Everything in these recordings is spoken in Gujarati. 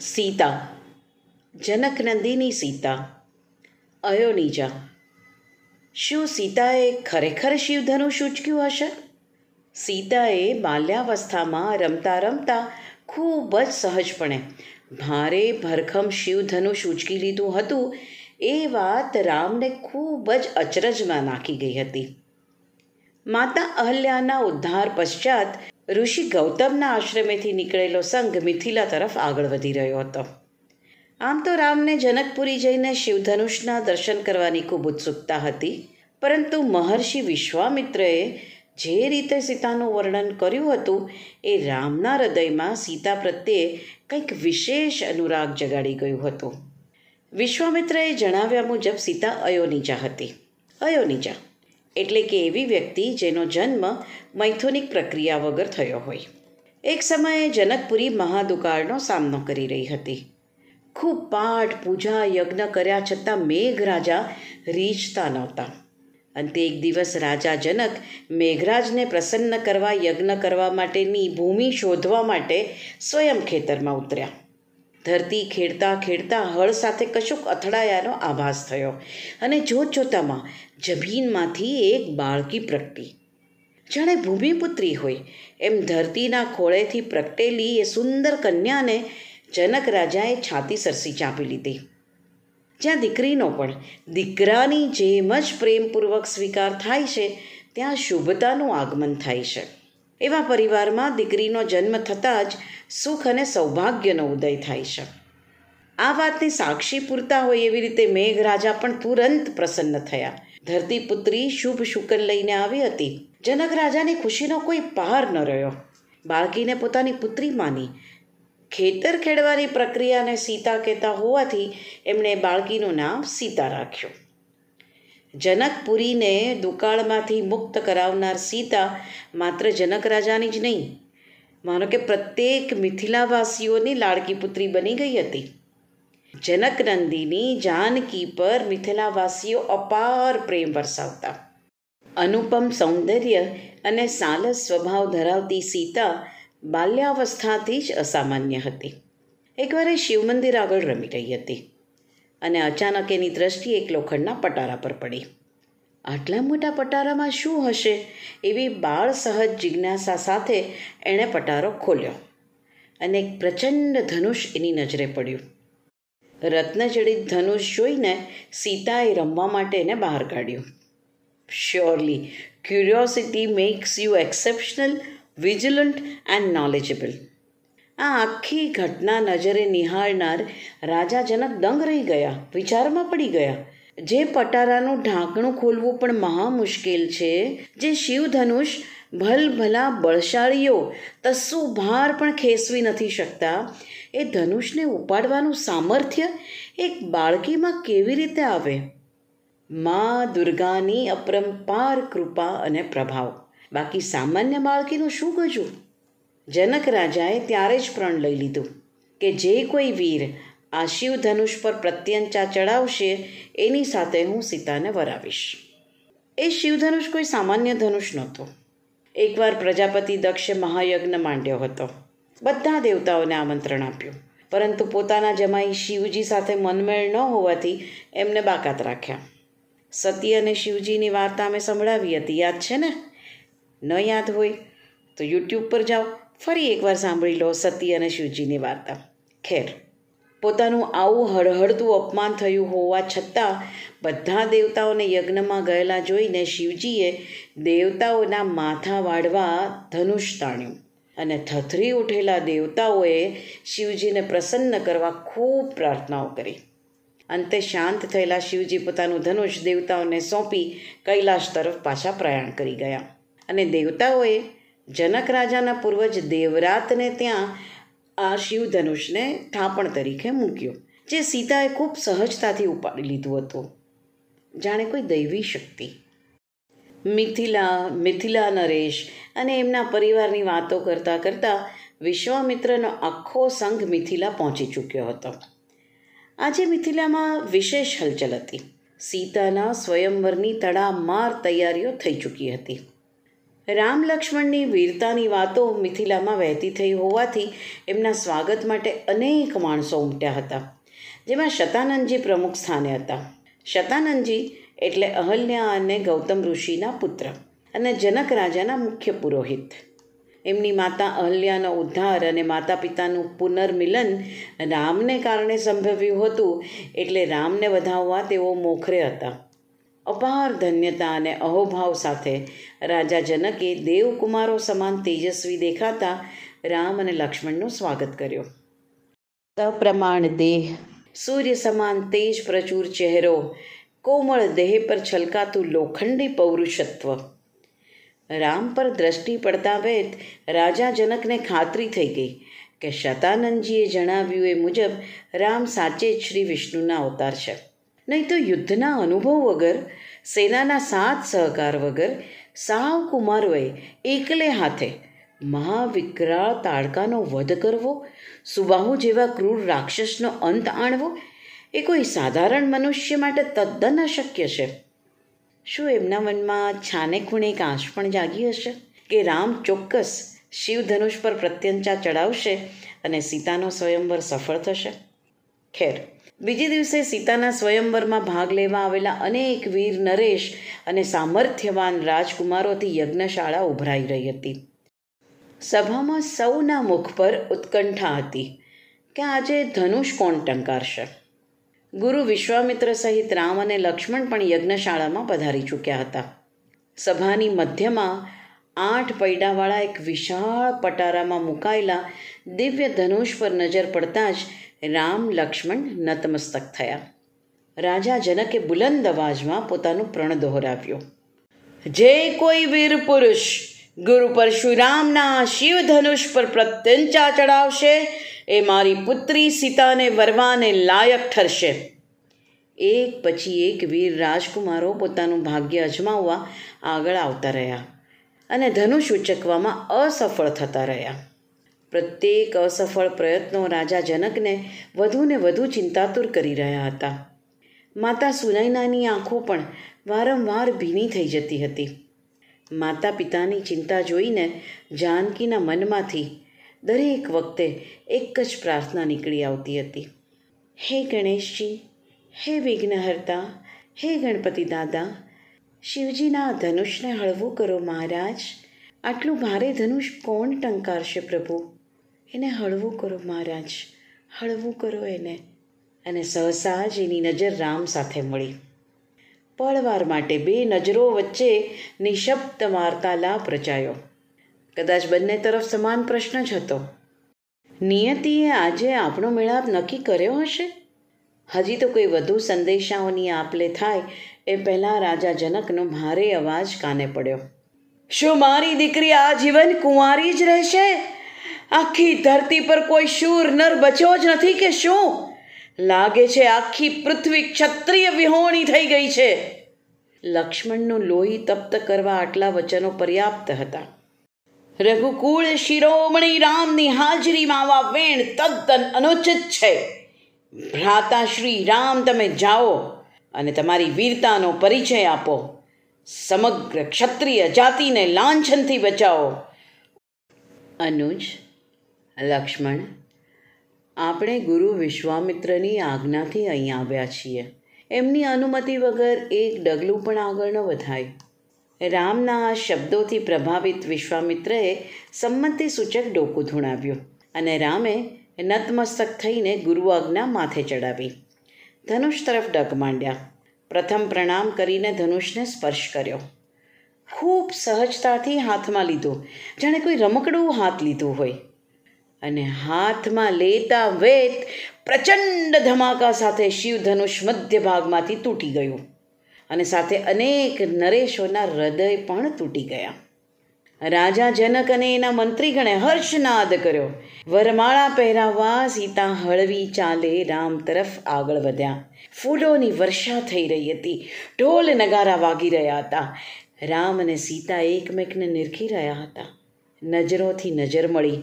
સીતા જનકનંદિની સીતા અયોનિજા શું સીતાએ ખરેખર શિવધનુષ ઉચક્યું હશે સીતાએ બાલ્યાવસ્થામાં રમતા રમતા ખૂબ જ સહજપણે ભારે ભરખમ શિવધનુષ ઉચકી લીધું હતું એ વાત રામને ખૂબ જ અચરજમાં નાખી ગઈ હતી માતા અહલ્યાના ઉદ્ધાર પશ્ચાત ઋષિ ગૌતમના આશ્રમેથી નીકળેલો સંઘ મિથિલા તરફ આગળ વધી રહ્યો હતો. આમ તો રામને જનકપુરી જઈને શિવધનુષના દર્શન કરવાની ખૂબ ઉત્સુકતા હતી, પરંતુ મહર્ષિ વિશ્વામિત્રએ જે રીતે સીતાનું વર્ણન કર્યું હતું, એ રામના હૃદયમાં સીતા પ્રત્યે કંઈક વિશેષ અનુરાગ જગાડી ગયું હતું. વિશ્વામિત્રએ જણાવ્યા મુજબ સીતા અયોનિજા હતી. અયોનિજા એટલે કે એવી વ્યક્તિ જેનો જન્મ મૈથુનિક પ્રક્રિયા વગર થયો હોય. એક સમયે જનકપુરી મહાદુકાળનો સામનો કરી રહી હતી. ખૂબ પાઠ, પૂજા, યજ્ઞ કર્યા છતાં મેઘરાજા રીઝતા નહોતા. અંતે એક દિવસ રાજા જનક મેઘરાજને પ્રસન્ન કરવા યજ્ઞ કરવા માટેની ભૂમિ શોધવા માટે સ્વયં ખેતરમાં ઉતર્યા. ધરતી ખેડતા ખેડતા હળ સાથે કશુંક અથડાયાનો આભાસ થયો અને જોત જોતામાં જમીનમાંથી એક બાળકી પ્રગટી. જાણે ભૂમિપુત્રી હોય, એમ ધરતીના ખોળેથી પ્રગટેલી એ સુંદર કન્યાને જનક રાજાએ છાતી સરસી ચાંપી લીધી. જ્યાં દીકરીનો પણ દીકરાની જેમ જ પ્રેમપૂર્વક સ્વીકાર થાય છે, ત્યાં શુભતાનું આગમન થાય છે. એવા પરિવારમાં દીકરીનો જન્મ થતાં જ સુખ અને સૌભાગ્યનો ઉદય થાય છે. આ વાતની સાક્ષી પૂરતા હોય એવી રીતે મેઘરાજા પણ તુરંત પ્રસન્ન થયા. ધરતીપુત્રી શુભ શુકન લઈને આવી હતી. જનક રાજાની ખુશીનો કોઈ પાર ન રહ્યો. બાળકીને પોતાની પુત્રી માની. ખેતર ખેડવાની પ્રક્રિયાને સીતા કહેતા હોવાથી એમણે બાળકીનું નામ સીતા રાખ્યું. જનકપુરીને દુકાળમાંથી મુક્ત કરાવનાર સીતા માત્ર જનક રાજાની જ નહીં માનો કે પ્રત્યેક મિથિલાવાસીઓની લાડકી પુત્રી બની ગઈ હતી. જનકનંદીની જાનકી પર મિથિલાવાસીઓ અપાર પ્રેમ વરસાવતા. અનુપમ સૌંદર્ય અને સાલસ સ્વભાવ ધરાવતી સીતા બાલ્યાવસ્થાથી જ અસામાન્ય હતી. એકવાર એ શિવમંદિર આગળ રમી રહી હતી અને અચાનક એની દ્રષ્ટિ એક લોખંડના પટારા પર પડી. આટલા મોટા પટારામાં શું હશે? એવી બાળ સહજ જિજ્ઞાસા સાથે એણે પટારો ખોલ્યો અને એક પ્રચંડ ધનુષ એની નજરે પડ્યું. રત્નજડિત ધનુષ જોઈને સીતાએ રમવા માટે એને બહાર કાઢ્યું. Surely curiosity makes you exceptional vigilant and knowledgeable આ આખી ઘટના નજરે નિહાળનાર રાજા જનક દંગ રહી ગયા, વિચારમાં પડી ગયા. જે પટારાનું ઢાંકણું ખોલવું પણ મહા મુશ્કેલ છે. જે શિવધનુષ, ભલભલા બળશાળીઓ, તસ્સુ ભાર પણ ખેસવી નથી શકતા. એ ધનુષને ઉપાડવાનું સામર્થ્ય એક બાળકીમાં કેવી રીતે આવે? મા દુર્ગાની અપરંપાર કૃપા અને પ્રભાવ. બાકી સામાન્ય બાળકીનું શું ગજું? જનક રાજાએ ત્યારે જ પ્રણ લઈ લીધું કે જે કોઈ વીર આ શિવ ધનુષ પર પ્રત્યંચા ચડાવશે, એની સાથે હું સીતાને વરાવીશ. એ શિવધનુષ કોઈ સામાન્ય ધનુષ નહોતો. એકવાર પ્રજાપતિ દક્ષે મહાયજ્ઞ માંડ્યો હતો. બધા દેવતાઓને આમંત્રણ આપ્યું. પરંતુ પોતાના જમાઈ શિવજી સાથે મનમેળ ન હોવાથી એમને બાકાત રાખ્યા. સતી અને શિવજીની વાર્તા અમે સંભળાવી હતી. યાદ છે ને? ન યાદ હોય તો યુટ્યુબ પર જાઓ. ફરી એકવાર સાંભળી લો સતી અને શિવજીની વાર્તા. ખેર. પોતાનું આવું હળહળતું અપમાન થયું હોવા છતાં બધા દેવતાઓને યજ્ઞમાં ગયેલા જોઈને શિવજીએ દેવતાઓના માથા વાળવા ધનુષ તાણ્યું અને થથરી ઉઠેલા દેવતાઓએ શિવજીને પ્રસન્ન કરવા ખૂબ પ્રાર્થનાઓ કરી. અંતે શાંત થયેલા શિવજી પોતાનું ધનુષ દેવતાઓને સોંપી કૈલાશ તરફ પાછા પ્રયાણ કરી ગયા. અને દેવતાઓએ જનક રાજાના પૂર્વજ દેવરાતને ત્યાં આ શિવધનુષને થાપણ તરીકે મૂક્યું, જે સીતાએ ખૂબ સહજતાથી ઉપાડી લીધું હતું. જાણે કોઈ દૈવી શક્તિ. મિથિલા મિથિલા નરેશ અને એમના પરિવારની વાતો કરતાં કરતાં વિશ્વામિત્રનો આખો સંઘ મિથિલા પહોંચી ચૂક્યો હતો. આજે મિથિલામાં વિશેષ હલચલ હતી. સીતાના સ્વયંવરની તડામાર તૈયારીઓ થઈ ચૂકી હતી. રામ લક્ષ્મણની વીરતાની વાતો મિથિલામાં વહેતી થઈ હોવાથી એમના સ્વાગત માટે અનેક માણસો ઉમટ્યા હતા, જેમાં શતાનંદજી પ્રમુખ સ્થાને હતા. શતાનંદજી એટલે અહલ્યા અને ગૌતમ ઋષિના પુત્ર અને જનક રાજાના મુખ્ય પુરોહિત. એમની માતા અહલ્યાનો ઉદ્ધાર અને માતા પિતાનું પુનર્મિલન રામને કારણે સંભવ્યું હતું, એટલે રામને વધાવવા તેઓ મોખરે હતા. અપાર ધન્યતા અને અહોભાવ સાથે રાજા જનકે દેવકુમારો સમાન તેજસ્વી દેખાતા રામ અને લક્ષ્મણનું સ્વાગત કર્યું. સપ્રમાણ દેહ. સૂર્ય સમાન તેજ પ્રચુર ચહેરો કોમળ દેહ પર છલકાતું લોખંડી પૌરુષત્વ. રામ પર દ્રષ્ટિ પડતા વેત રાજા જનકને ખાતરી થઈ ગઈ કે શતાનંદજીએ જણાવ્યું એ મુજબ રામ સાચે જ શ્રી વિષ્ણુના અવતાર છે. નહીં તો યુદ્ધના અનુભવ વગર, સેનાના સાથ સહકાર વગર, સાવ કુમારોએ એકલે હાથે મહાવિકરાળ તાડકાનો વધ કરવો, સુબાહુ જેવા ક્રૂર રાક્ષસનો અંત આણવો, એ કોઈ સાધારણ મનુષ્ય માટે તદ્દન અશક્ય છે. શું એમના મનમાં છાને ખૂણે એક આંશ પણ જાગી હશે? કે રામ ચોક્કસ શિવધનુષ પર પ્રત્યંચા ચડાવશે અને સીતાનો સ્વયંવર સફળ થશે? ખેર બીજે દિવસે સીતાના સ્વયંવરમાં ભાગ લેવા આવેલા અનેક વીર નરેશ અને સામર્થ્યવાન રાજકુમારોથી યજ્ઞશાળા ઉભરાઈ રહી હતી. સભામાં સૌના મુખ પર ઉત્કંઠા હતી કે આજે ધનુષ કોણ ટંકારશે? ગુરુ વિશ્વામિત્ર સહિત રામ અને લક્ષ્મણ પણ યજ્ઞશાળામાં પધારી ચૂક્યા હતા. સભાની મધ્યમાં આઠ પૈડાવાળા એક વિશાળ પટારામાં મુકાયેલા દિવ્ય ધનુષ પર નજર પડતાં જ રામ, લક્ષ્મણ નતમસ્તક થયા. રાજા જનકે બુલંદ અવાજમાં પોતાનું પ્રણ દોહરાવ્યો. જે કોઈ વીર પુરુષ ગુરુ પરશુરામના શિવધનુષ પર પ્રત્યંચા ચડાવશે, એ મારી પુત્રી સીતાને વરવાને લાયક ઠરશે. એક પછી એક વીર રાજકુમારો પોતાનું ભાગ્ય અજમાવવા આગળ આવતા રહ્યા અને ધનુષ ઉચકવામાં અસફળ થતા રહ્યા. પ્રત્યેક અસફળ પ્રયત્નો રાજા જનકને વધુને વધુ ચિંતાતુર કરી રહ્યા હતા. માતા સુનૈનાની આંખો પણ વારંવાર ભીની થઈ જતી હતી. માતા પિતાની ચિંતા જોઈને જાનકીના મનમાંથી દરેક વખતે એક જ પ્રાર્થના નીકળી આવતી હતી. હે ગણેશજી, હે વિઘ્નહર્તા, હે ગણપતિ દાદા, શિવજીના ધનુષને હળવું કરો મહારાજ. આટલું ભારે ધનુષ કોણ ટંકારશે પ્રભુ? એને હળવું કરો મહારાજ, હળવું કરો એને. અને સહસા જ એની નજર રામ સાથે મળી. પળવાર માટે બે નજરો વચ્ચે નિશબ્દ વાર્તાલાપ રચાયો. કદાચ બંને તરફ સમાન પ્રશ્ન જ હતો. નિયતિએ આજે આપણો મેળાપ નક્કી કર્યો હશે? હજી તો કોઈ વધુ સંદેશાઓની આપલે થાય એ પહેલાં રાજા જનકનો ભારે અવાજ કાને પડ્યો. શું મારી દીકરી આ જીવન કુંવારી જ રહેશે? આખી ધરતી પર કોઈ શૂર, નર, બચ્યો જ નથી કે શું? લાગે છે આખી પૃથ્વી ક્ષત્રિય વિહોણી થઈ ગઈ છે. લક્ષ્મણનું લોહી તપ્ત કરવા આટલા વચનો પર્યાપ્ત હતા. રઘુકુળ શિરોમણી રામની હાજરીમાં આવા વેણ તદ્દન અનુચિત છે. ભ્રાતા શ્રી રામ તમે જાઓ અને તમારી વીરતાનો પરિચય આપો. સમગ્ર ક્ષત્રિય જાતિને લાંછનથી બચાવો. અનુજ લક્ષ્મણ, આપણે ગુરુ વિશ્વામિત્રની આજ્ઞાથી અહીં આવ્યા છીએ. એમની અનુમતિ વગર એક ડગલું પણ આગળ ન વધાય. રામના આ શબ્દોથી પ્રભાવિત વિશ્વામિત્રએ સંમતિ સૂચક ડોકું ધૂણાવ્યું અને રામે નતમસ્તક થઈને ગુરુ આજ્ઞા માથે ચડાવી. ધનુષ તરફ ડગ માંડ્યા. પ્રથમ પ્રણામ કરીને ધનુષને સ્પર્શ કર્યો. ખૂબ સહજતાથી હાથમાં લીધો. જાણે કોઈ રમકડું હાથ લીધું હોય. અને હાથમાં લેતા વેત પ્રચંડ ધમાકા સાથે શિવધનુષ મધ્ય ભાગમાંથી તૂટી ગયું. અને સાથે અનેક નરેશોના હૃદય પણ તૂટી ગયા. રાજા જનક અને એના મંત્રીગણે હર્ષનાદ કર્યો. વરમાળા પહેરાવવા સીતા હળવી ચાલે રામ તરફ આગળ વધ્યા. ફૂલોની વર્ષા થઈ રહી હતી. ઢોલ નગારા વાગી રહ્યા હતા. રામ અને સીતા એકમેકને નિરખી રહ્યા હતા. નજરોથી નજર મળી,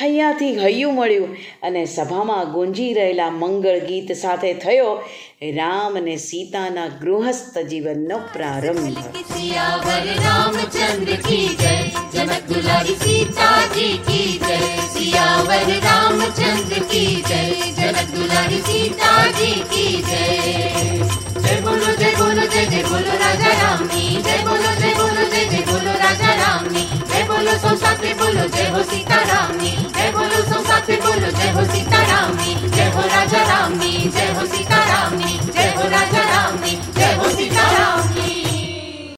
હૈયાથી હૈયું મળ્યું અને સભામાં ગુંજી રહેલા મંગળ ગીત સાથે થયો રામ અને સીતાના ગૃહસ્થ જીવનનો પ્રારંભ. જય બોલો જય બોલો, જય જય બોલો રાજા રામ જય બોલો જય બોલો, જય જય સૌ સાથે બોલો જય હો સીતારામની, જય બોલો સૌ સાથે બોલો જય હો સીતારામની, જય હો રાજા રામની, જય હો સીતારામની, જય હો રાજા